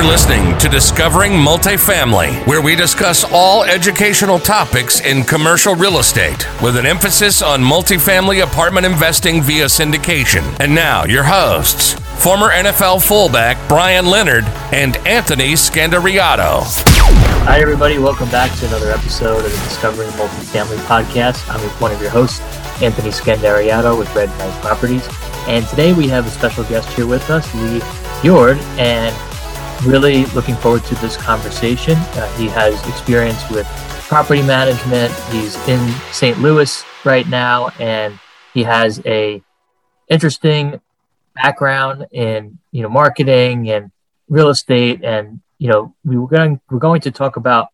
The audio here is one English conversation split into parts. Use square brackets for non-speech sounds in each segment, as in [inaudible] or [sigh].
You're listening to Discovering Multifamily, where we discuss all educational topics in commercial real estate with an emphasis on multifamily apartment investing via syndication. And now, your hosts, former NFL fullback Brian Leonard and Anthony Scandariato. Hi, everybody. Welcome back to another episode of the Discovering Multifamily podcast. I'm one of your hosts, Anthony Scandariato with Red Knight Properties. And today we have a special guest here with us, Lee Fjord, and really looking forward to this conversation. Uh, he has experience with property management. He's in St. Louis right now, and he has a interesting background in you know marketing and real estate. And you know we were going we're going to talk about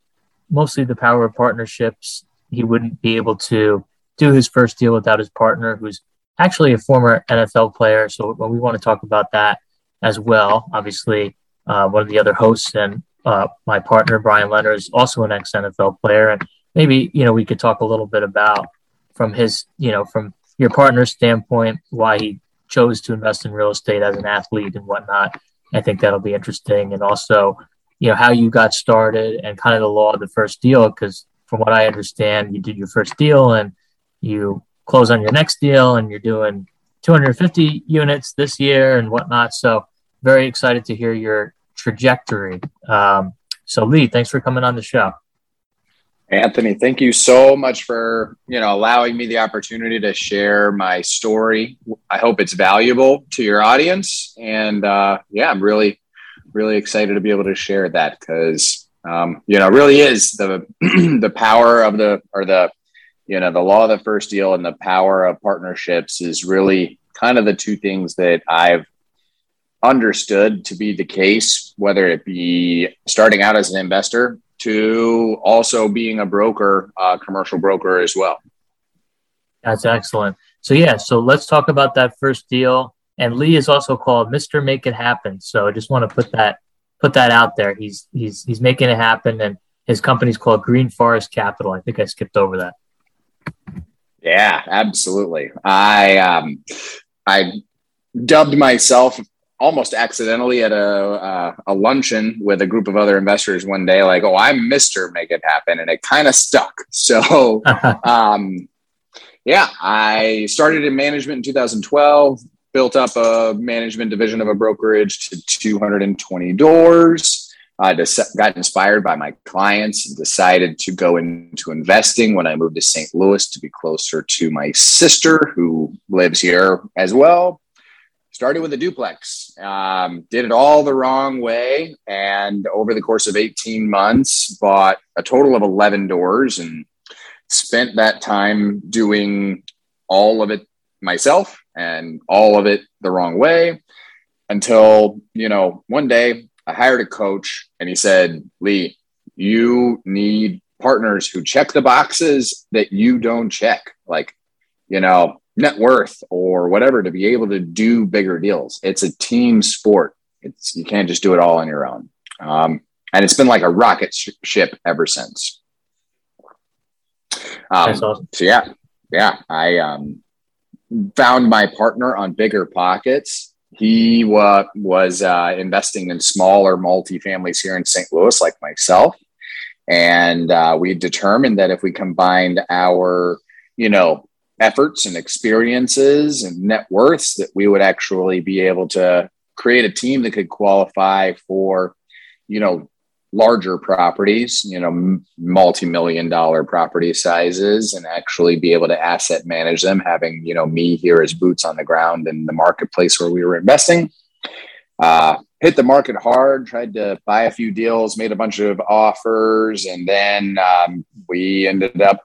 mostly the power of partnerships. He wouldn't be able to do his first deal without his partner, who's actually a former NFL player. So we want to talk about that as well. Obviously, uh, one of the other hosts and uh, my partner Brian Leonard is also an ex NFL player, and maybe you know we could talk a little bit about from his you know from your partner's standpoint why he chose to invest in real estate as an athlete and whatnot. I think that'll be interesting, and also you know how you got started and kind of the law of the first deal because from what I understand, you did your first deal and you close on your next deal, and you're doing 250 units this year and whatnot. So very excited to hear your trajectory. Um, so Lee, thanks for coming on the show. Anthony, thank you so much for you know allowing me the opportunity to share my story. I hope it's valuable to your audience, and uh, yeah, I'm really, really excited to be able to share that because um, you know really is the [clears throat] the power of the or the you know the law of the first deal and the power of partnerships is really kind of the two things that I've understood to be the case, whether it be starting out as an investor to also being a broker, uh, commercial broker as well. That's excellent. So yeah, so let's talk about that first deal. And Lee is also called Mr. Make It Happen. So I just want to put that put that out there. He's he's he's making it happen, and his company's called Green Forest Capital. I think I skipped over that. Yeah, absolutely. I um, I dubbed myself almost accidentally at a uh, a luncheon with a group of other investors one day, like, "Oh, I'm Mister Make It Happen," and it kind of stuck. [laughs] So, [laughs] um, yeah, I started in management in 2012. Built up a management division of a brokerage to 220 doors. I just got inspired by my clients and decided to go into investing when I moved to St. Louis to be closer to my sister who lives here as well started with a duplex um, did it all the wrong way and over the course of 18 months bought a total of 11 doors and spent that time doing all of it myself and all of it the wrong way until you know one day i hired a coach and he said lee you need partners who check the boxes that you don't check. Like you know net worth or whatever to be able to do bigger deals. It's a team sport. It's you can't just do it all on your own. Um, and it's been like a rocket sh- ship ever since. Um, awesome. So yeah, yeah, I um, found my partner on Bigger Pockets. He uh, was uh, investing in smaller multifamilies here in St. Louis, like myself, and uh, we determined that if we combined our, you know, efforts and experiences and net worths that we would actually be able to create a team that could qualify for you know larger properties you know multi-million dollar property sizes and actually be able to asset manage them having you know me here as boots on the ground in the marketplace where we were investing. Uh, hit the market hard tried to buy a few deals made a bunch of offers and then um, we ended up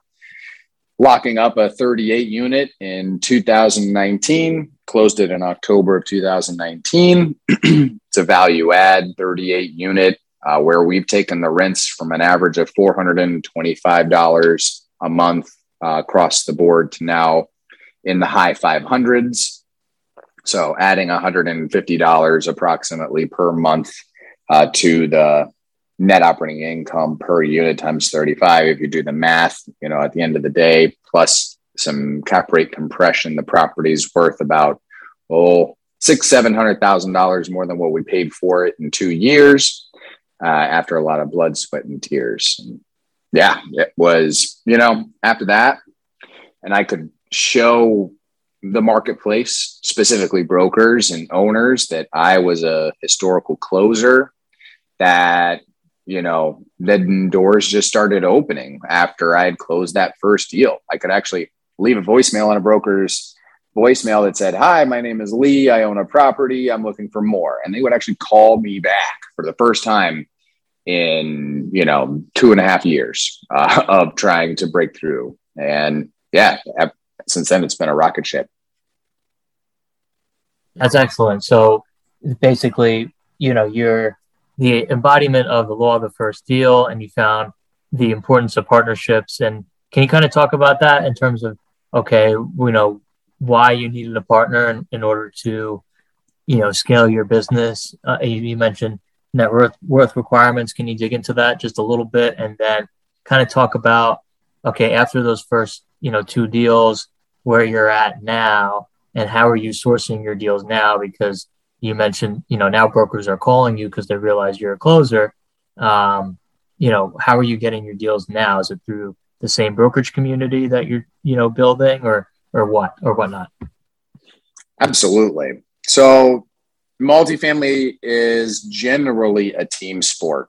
locking up a 38 unit in 2019, closed it in October of 2019. [clears throat] it's a value add 38 unit uh, where we've taken the rents from an average of $425 a month uh, across the board to now in the high 500s. So adding $150 approximately per month uh, to the net operating income per unit times 35 if you do the math you know at the end of the day plus some cap rate compression the property is worth about oh six seven hundred thousand dollars more than what we paid for it in two years uh, after a lot of blood, sweat, and tears. And yeah, it was, you know, after that, and I could show the marketplace, specifically brokers and owners, that I was a historical closer, that, you know, then doors just started opening after I had closed that first deal. I could actually leave a voicemail on a broker's voicemail that said, Hi, my name is Lee. I own a property. I'm looking for more. And they would actually call me back for the first time in, you know, two and a half years uh, of trying to break through. And yeah, since then it's been a rocket ship. That's excellent. So basically, you know, you're the embodiment of the law of the first deal, and you found the importance of partnerships. And can you kind of talk about that in terms of, okay, you know, why you needed a partner in, in order to, you know, scale your business? Uh, you, you mentioned net worth, worth requirements. Can you dig into that just a little bit, and then kind of talk about, okay, after those first, you know, two deals, where you're at now and how are you sourcing your deals now because you mentioned you know now brokers are calling you because they realize you're a closer. Um, you know how are you getting your deals now? Is it through the same brokerage community that you're you know building or or what or whatnot? Absolutely. So multifamily is generally a team sport.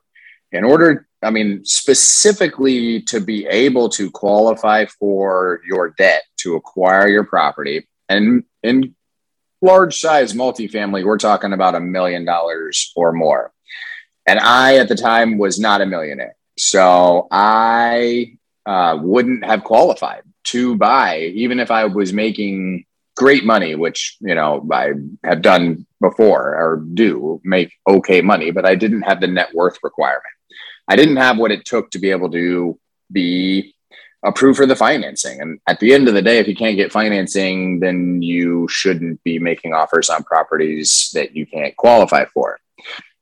In order I mean, specifically to be able to qualify for your debt to acquire your property. And in large size multifamily, we're talking about a million dollars or more. And I, at the time, was not a millionaire. So I uh, wouldn't have qualified to buy, even if I was making great money, which, you know, I have done before or do make okay money, but I didn't have the net worth requirement. I didn't have what it took to be able to be approved for the financing. And at the end of the day, if you can't get financing, then you shouldn't be making offers on properties that you can't qualify for.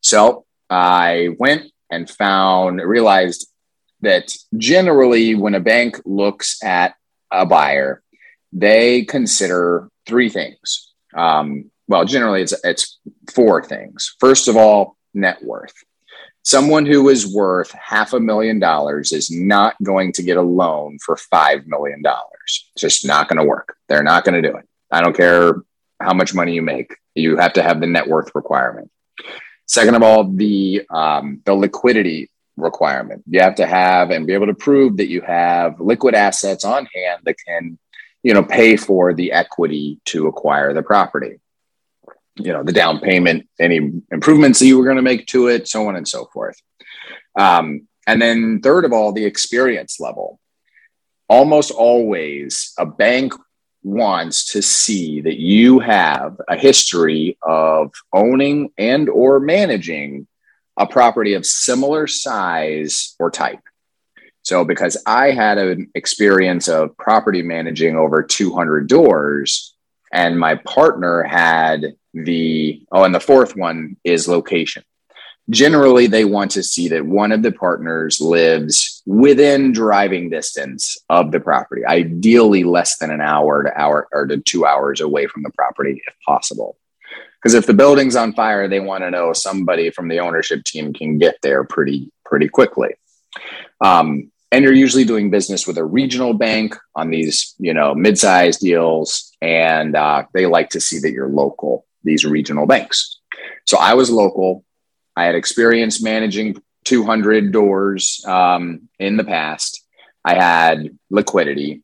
So I went and found, realized that generally when a bank looks at a buyer, they consider three things. Um, well, generally it's it's four things. First of all, net worth. Someone who is worth half a million dollars is not going to get a loan for $5 million. It's just not going to work. They're not going to do it. I don't care how much money you make. You have to have the net worth requirement. Second of all, the, um, the liquidity requirement. You have to have and be able to prove that you have liquid assets on hand that can, you know, pay for the equity to acquire the property you know the down payment any improvements that you were going to make to it so on and so forth. Um, and then third of all the experience level. Almost always a bank wants to see that you have a history of owning and or managing a property of similar size or type. So because i had an experience of property managing over 200 doors and my partner had the oh and the fourth one is location. Generally they want to see that one of the partners lives within driving distance of the property ideally less than an hour to hour or to two hours away from the property if possible. Because if the building's on fire they want to know somebody from the ownership team can get there pretty pretty quickly. Um, and you're usually doing business with a regional bank on these you know mid-sized deals and uh, they like to see that you're local these regional banks. So I was local. I had experience managing 200 doors um, in the past. I had liquidity,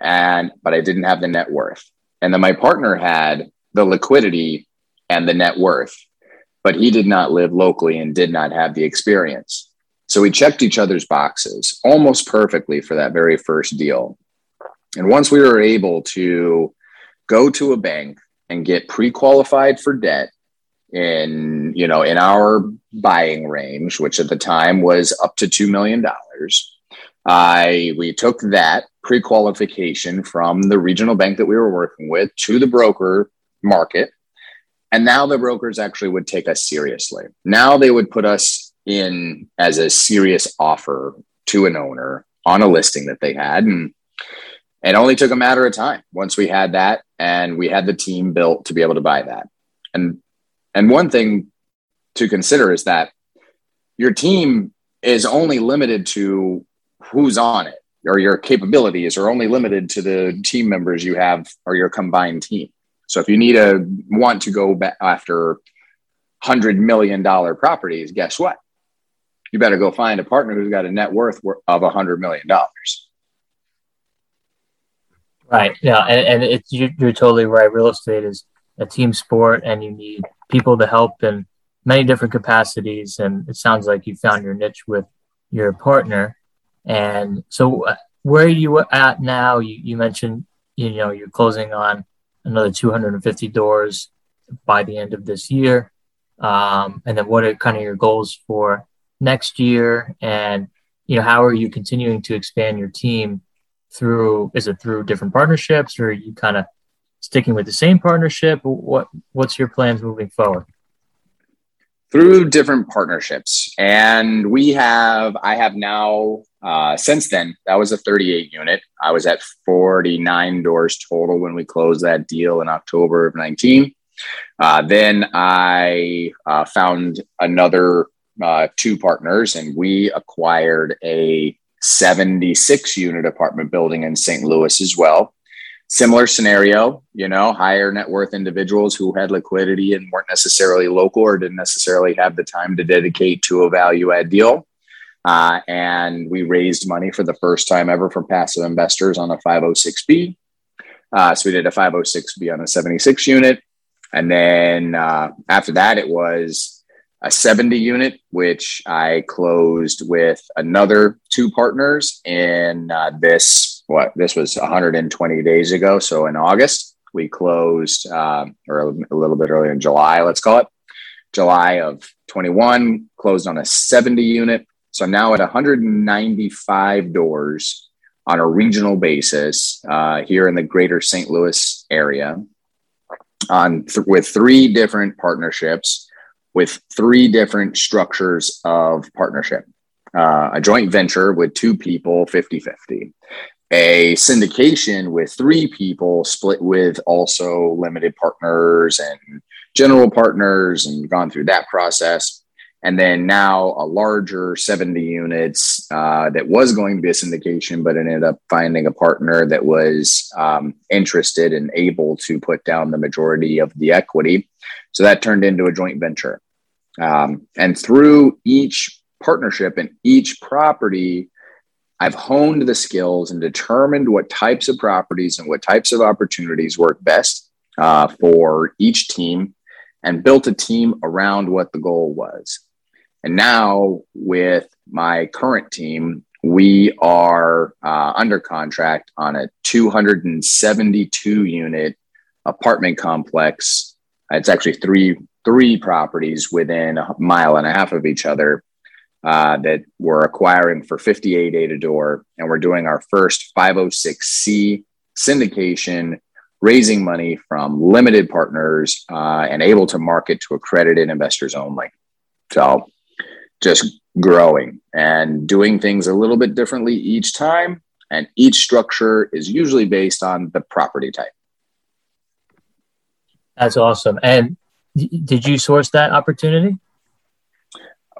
and but I didn't have the net worth. And then my partner had the liquidity and the net worth, but he did not live locally and did not have the experience. So we checked each other's boxes almost perfectly for that very first deal. And once we were able to go to a bank and get pre-qualified for debt in you know in our buying range which at the time was up to $2 million i we took that pre-qualification from the regional bank that we were working with to the broker market. And now the brokers actually would take us seriously. Now they would put us in as a serious offer to an owner on a listing that they had. And it only took a matter of time once we had that and we had the team built to be able to buy that. And and one thing to consider is that your team is only limited to who's on it or your capabilities are only limited to the team members you have or your combined team. So if you need a want to go after hundred million dollar properties, guess what? You better go find a partner who's got a net worth of a hundred million dollars. Right. Yeah, and, and it's you're, you're totally right. Real estate is a team sport, and you need people to help in many different capacities. And it sounds like you found your niche with your partner. And so, uh, where are you at now? You, you mentioned, you know, you're closing on another 250 doors by the end of this year. Um, and then, what are kind of your goals for next year? And you know, how are you continuing to expand your team through? Is it through different partnerships, or are you kind of sticking with the same partnership? What What's your plans moving forward? through different partnerships. And we have, I have now, uh, since then, that was a 38 unit. I was at 49 doors total when we closed that deal in October of 19. Uh, then I uh, found another uh, two partners and we acquired a 76 unit apartment building in St. Louis as well similar scenario, you know, higher net worth individuals who had liquidity and weren't necessarily local or didn't necessarily have the time to dedicate to a value add deal. Uh, and we raised money for the first time ever from passive investors on a 506B. Uh, so we did a 506B on a 76 unit. And then uh, after that, it was a 70 unit, which I closed with another two partners in uh, this what this was 120 days ago. So in August, we closed, uh, or a little bit earlier in July, let's call it July of 21, closed on a 70 unit. So I'm now at 195 doors on a regional basis uh, here in the greater St. Louis area on th- with three different partnerships with three different structures of partnership. Uh, a joint venture with two people 50 50 a syndication with three people split with also limited partners and general partners and gone through that process. And then now a larger 70 units uh, that was going to be a syndication but ended up finding a partner that was um, interested and able to put down the majority of the equity. So that turned into a joint venture um, and through each partnership and each property I've honed the skills and determined what types of properties and what types of opportunities work best uh, for each team and built a team around what the goal was. And now, with my current team, we are uh, under contract on a 272 unit apartment complex. It's actually three three properties within a mile and a half of each other uh, that we're acquiring for 58 a to door, and we're doing our first 506c syndication, raising money from limited partners uh, and able to market to accredited investors only. So, just growing and doing things a little bit differently each time, and each structure is usually based on the property type. That's awesome. And did you source that opportunity?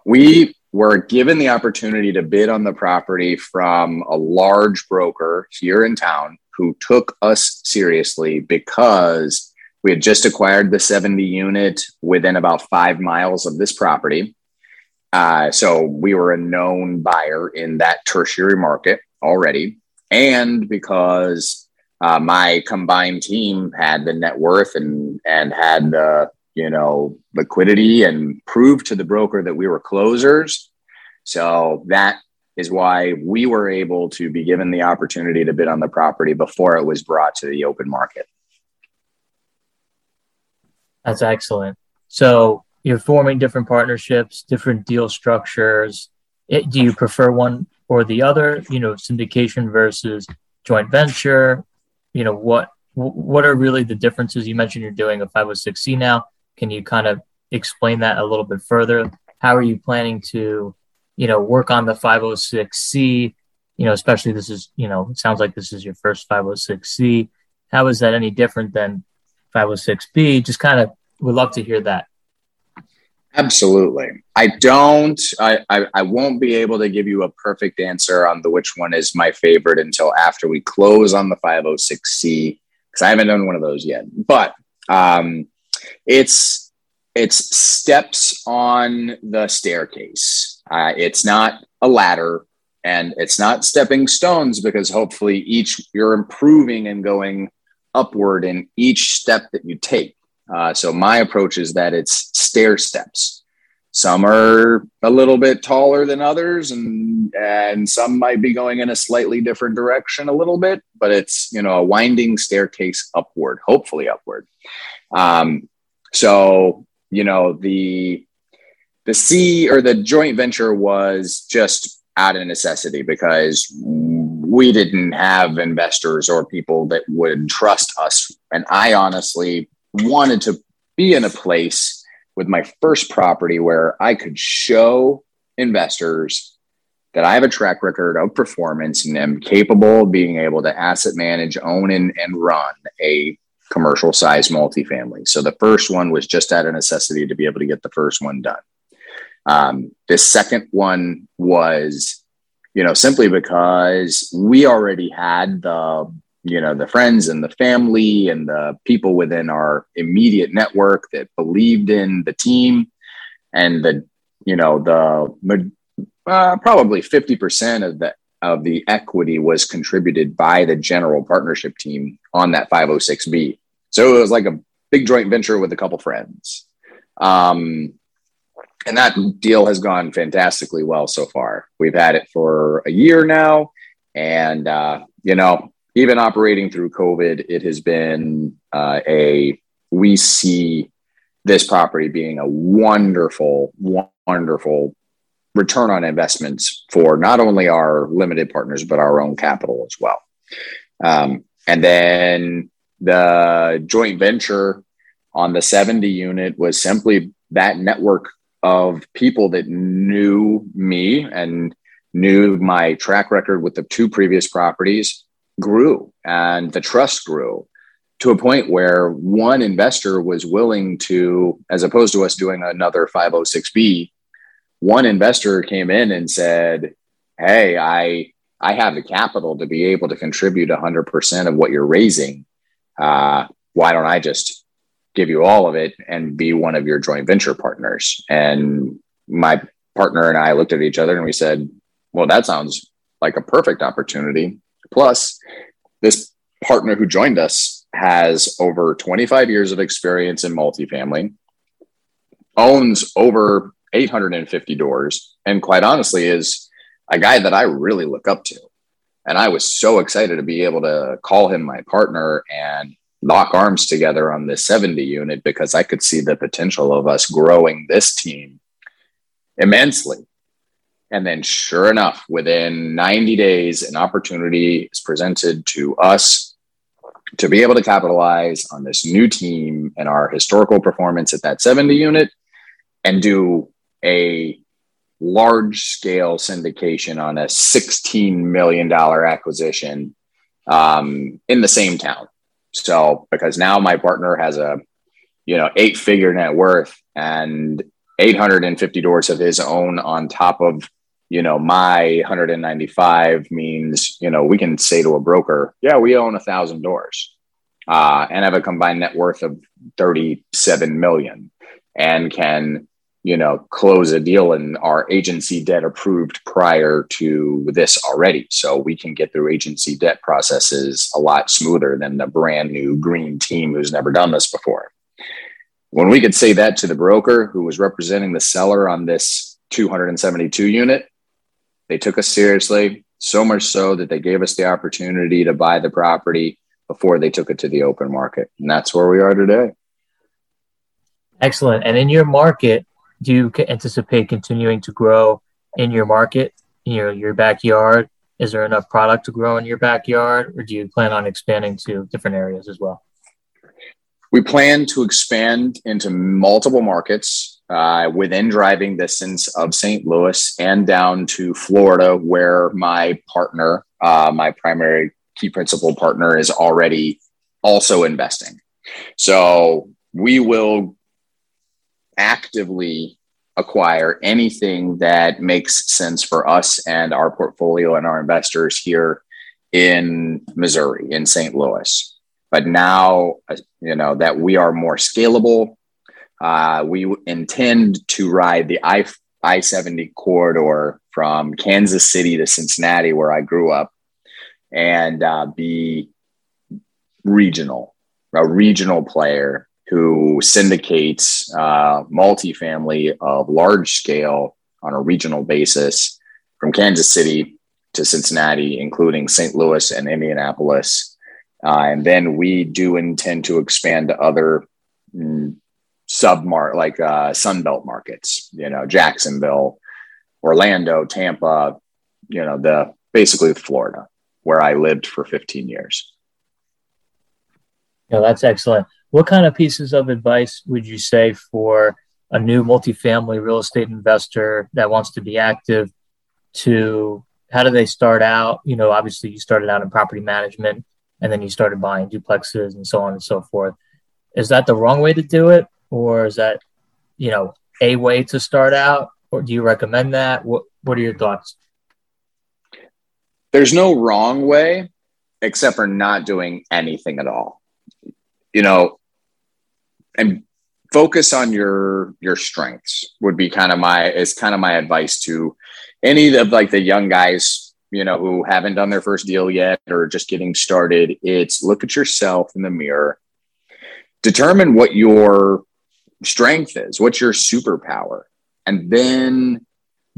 We were given the opportunity to bid on the property from a large broker here in town who took us seriously because we had just acquired the 70 unit within about five miles of this property. Uh, so we were a known buyer in that tertiary market already. And because uh, my combined team had the net worth and, and had the you know, liquidity and prove to the broker that we were closers. So that is why we were able to be given the opportunity to bid on the property before it was brought to the open market. That's excellent. So you're forming different partnerships, different deal structures. It, do you prefer one or the other? You know, syndication versus joint venture. You know what what are really the differences? You mentioned you're doing a 506c now. Can you kind of explain that a little bit further? How are you planning to, you know, work on the 506C? You know, especially this is, you know, it sounds like this is your first 506C. How is that any different than 506B? Just kind of would love to hear that. Absolutely. I don't, I, I, I, won't be able to give you a perfect answer on the which one is my favorite until after we close on the 506C, because I haven't done one of those yet. But um, it's, it's steps on the staircase. Uh, it's not a ladder and it's not stepping stones because hopefully each you're improving and going upward in each step that you take. Uh, so my approach is that it's stair steps. Some are a little bit taller than others, and and some might be going in a slightly different direction a little bit, but it's you know a winding staircase upward, hopefully upward. Um, so you know the the C or the joint venture was just out of necessity because we didn't have investors or people that would trust us. And I honestly wanted to be in a place with my first property where I could show investors that I have a track record of performance and am capable of being able to asset manage, own, and, and run a commercial size multifamily. So the first one was just out of necessity to be able to get the first one done. Um, the second one was, you know, simply because we already had the you know the friends and the family and the people within our immediate network that believed in the team and the you know the uh, probably 50% of the of the equity was contributed by the general partnership team on that 506b so it was like a big joint venture with a couple friends. Um, and that deal has gone fantastically well so far. We've had it for a year now. And uh, you know even operating through COVID, it has been uh, a, we see this property being a wonderful, wonderful return on investments for not only our limited partners, but our own capital as well. Um, and then the joint venture on the 70 unit was simply that network of people that knew me and knew my track record with the two previous properties grew and the trust grew to a point where one investor was willing to, as opposed to us doing another 506B, one investor came in and said, Hey, I, I have the capital to be able to contribute 100% of what you're raising. Uh, why don't I just give you all of it and be one of your joint venture partners? And my partner and I looked at each other and we said, Well, that sounds like a perfect opportunity. Plus, this partner who joined us has over 25 years of experience in multifamily, owns over 850 doors, and quite honestly, is a guy that I really look up to. And I was so excited to be able to call him my partner and lock arms together on this 70 unit because I could see the potential of us growing this team immensely. And then, sure enough, within 90 days, an opportunity is presented to us to be able to capitalize on this new team and our historical performance at that 70 unit and do a large scale syndication on a $16 million acquisition um, in the same town. So, because now my partner has a, you know, eight figure net worth and 850 doors of his own on top of you know, my 195 means, you know, we can say to a broker, yeah, we own a thousand doors uh, and have a combined net worth of 37 million and can, you know, close a deal and our agency debt approved prior to this already. So we can get through agency debt processes a lot smoother than the brand new green team who's never done this before. When we could say that to the broker who was representing the seller on this 272 unit, they took us seriously, so much so that they gave us the opportunity to buy the property before they took it to the open market. And that's where we are today. Excellent. And in your market, do you anticipate continuing to grow in your market, in your, your backyard? Is there enough product to grow in your backyard, or do you plan on expanding to different areas as well? We plan to expand into multiple markets uh, within driving distance of St. Louis and down to Florida, where my partner, uh, my primary key principal partner, is already also investing. So we will actively acquire anything that makes sense for us and our portfolio and our investors here in Missouri, in St. Louis. But now, you know, that we are more scalable, uh, we intend to ride the I I 70 corridor from Kansas City to Cincinnati, where I grew up, and uh, be regional, a regional player who syndicates uh, multifamily of large scale on a regional basis from Kansas City to Cincinnati, including St. Louis and Indianapolis. Uh, and then we do intend to expand to other mm, submart like uh, Sunbelt markets, you know, Jacksonville, Orlando, Tampa, you know, the basically Florida, where I lived for 15 years. Yeah, that's excellent. What kind of pieces of advice would you say for a new multifamily real estate investor that wants to be active to how do they start out? You know, obviously you started out in property management and then you started buying duplexes and so on and so forth. Is that the wrong way to do it? Or is that, you know, a way to start out? Or do you recommend that? What what are your thoughts? There's no wrong way except for not doing anything at all. You know, and focus on your your strengths would be kind of my is kind of my advice to any of like the young guys you know who haven't done their first deal yet or just getting started. It's look at yourself in the mirror. Determine what your strength is what's your superpower and then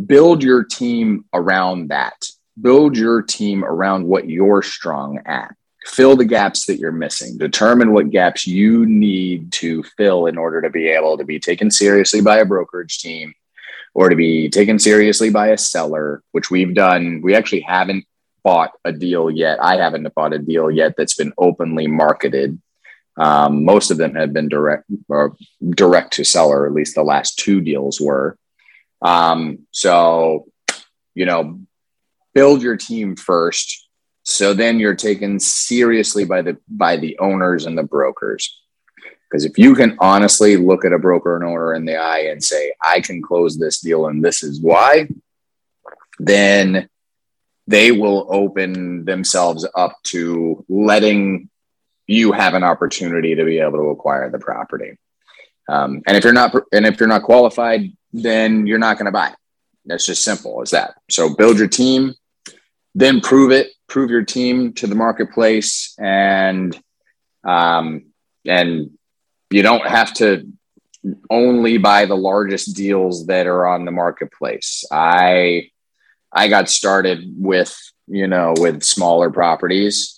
build your team around that. Build your team around what you're strong at fill the gaps that you're missing. Determine what gaps you need to fill in order to be able to be taken seriously by a brokerage team or to be taken seriously by a seller which we've done. We actually haven't bought a deal yet. I haven't bought a deal yet that's been openly marketed. Um, most of them have been direct or direct to seller at least the last two deals were. Um, so you know build your team first so then you're taken seriously by the by the owners and the brokers. Because if you can honestly look at a broker and owner in the eye and say, I can close this deal and this is why, then they will open themselves up to letting you have an opportunity to be able to acquire the property. Um, and if you're not and if you're not qualified, then you're not going to buy. That's just simple as that. So build your team, then prove it prove your team to the marketplace and um, and you don't have to only buy the largest deals that are on the marketplace. I i got started with you know with smaller properties.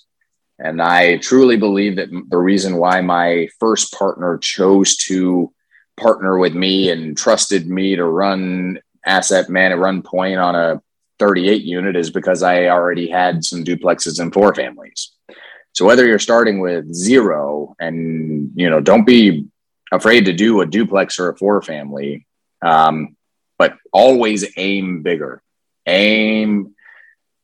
And i truly believe that the reason why my first partner chose to partner with me and trusted me to run asset man run point on a 38 unit is because I already had some duplexes and four families. So whether you're starting with zero and, you know, don't be afraid to do a duplex or a four family, um, but always aim bigger, aim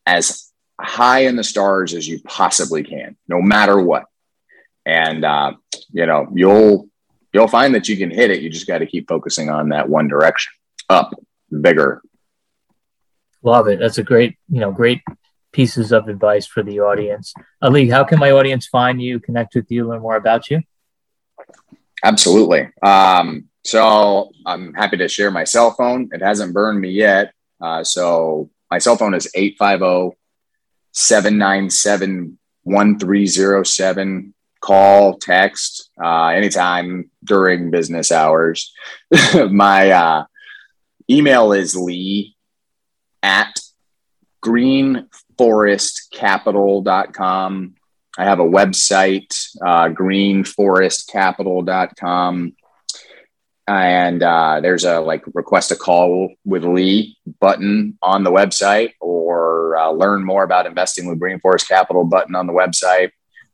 as high in the stars as you possibly can, no matter what. And, uh, you know, you'll, you'll find that you can hit it. You just got to keep focusing on that one direction up, bigger, Love it. That's a great, you know, great pieces of advice for the audience. Ali, how can my audience find you, connect with you, learn more about you? Absolutely. Um, so I'm happy to share my cell phone. It hasn't burned me yet. Uh, so my cell phone is 850 797 1307. Call, text, uh, anytime during business hours. [laughs] my uh, email is lee at greenforestcapital.com. I have a website, uh, greenforestcapital.com. And uh, there's a like request a call with Lee button on the website or uh, learn more about investing with Green Forest Capital button on the website.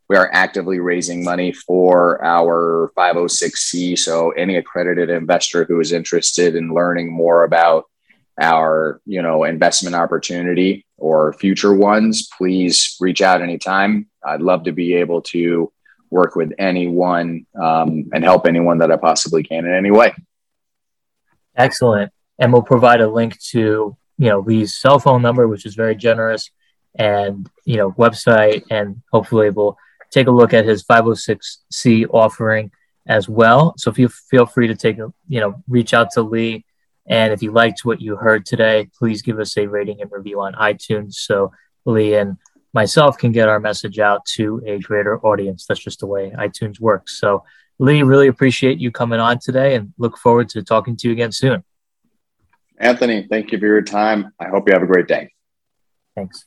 We are actively raising money for our 506C. So, any accredited investor who is interested in learning more about our you know investment opportunity or future ones please reach out anytime. I'd love to be able to work with anyone um, and help anyone that i possibly can in any way. Excellent. And we'll provide a link to you know Lee's cell phone number, which is very generous, and you know website, and hopefully we'll take a look at his 506c offering as well. So if you feel free to take a you know reach out to Lee, and if you liked what you heard today, please give us a rating and review on iTunes so Lee and myself can get our message out to a greater audience. That's just the way iTunes works. So Lee, really appreciate you coming on today, and look forward to talking to you again soon. Anthony, thank you for your time. I hope you have a great day. Thanks.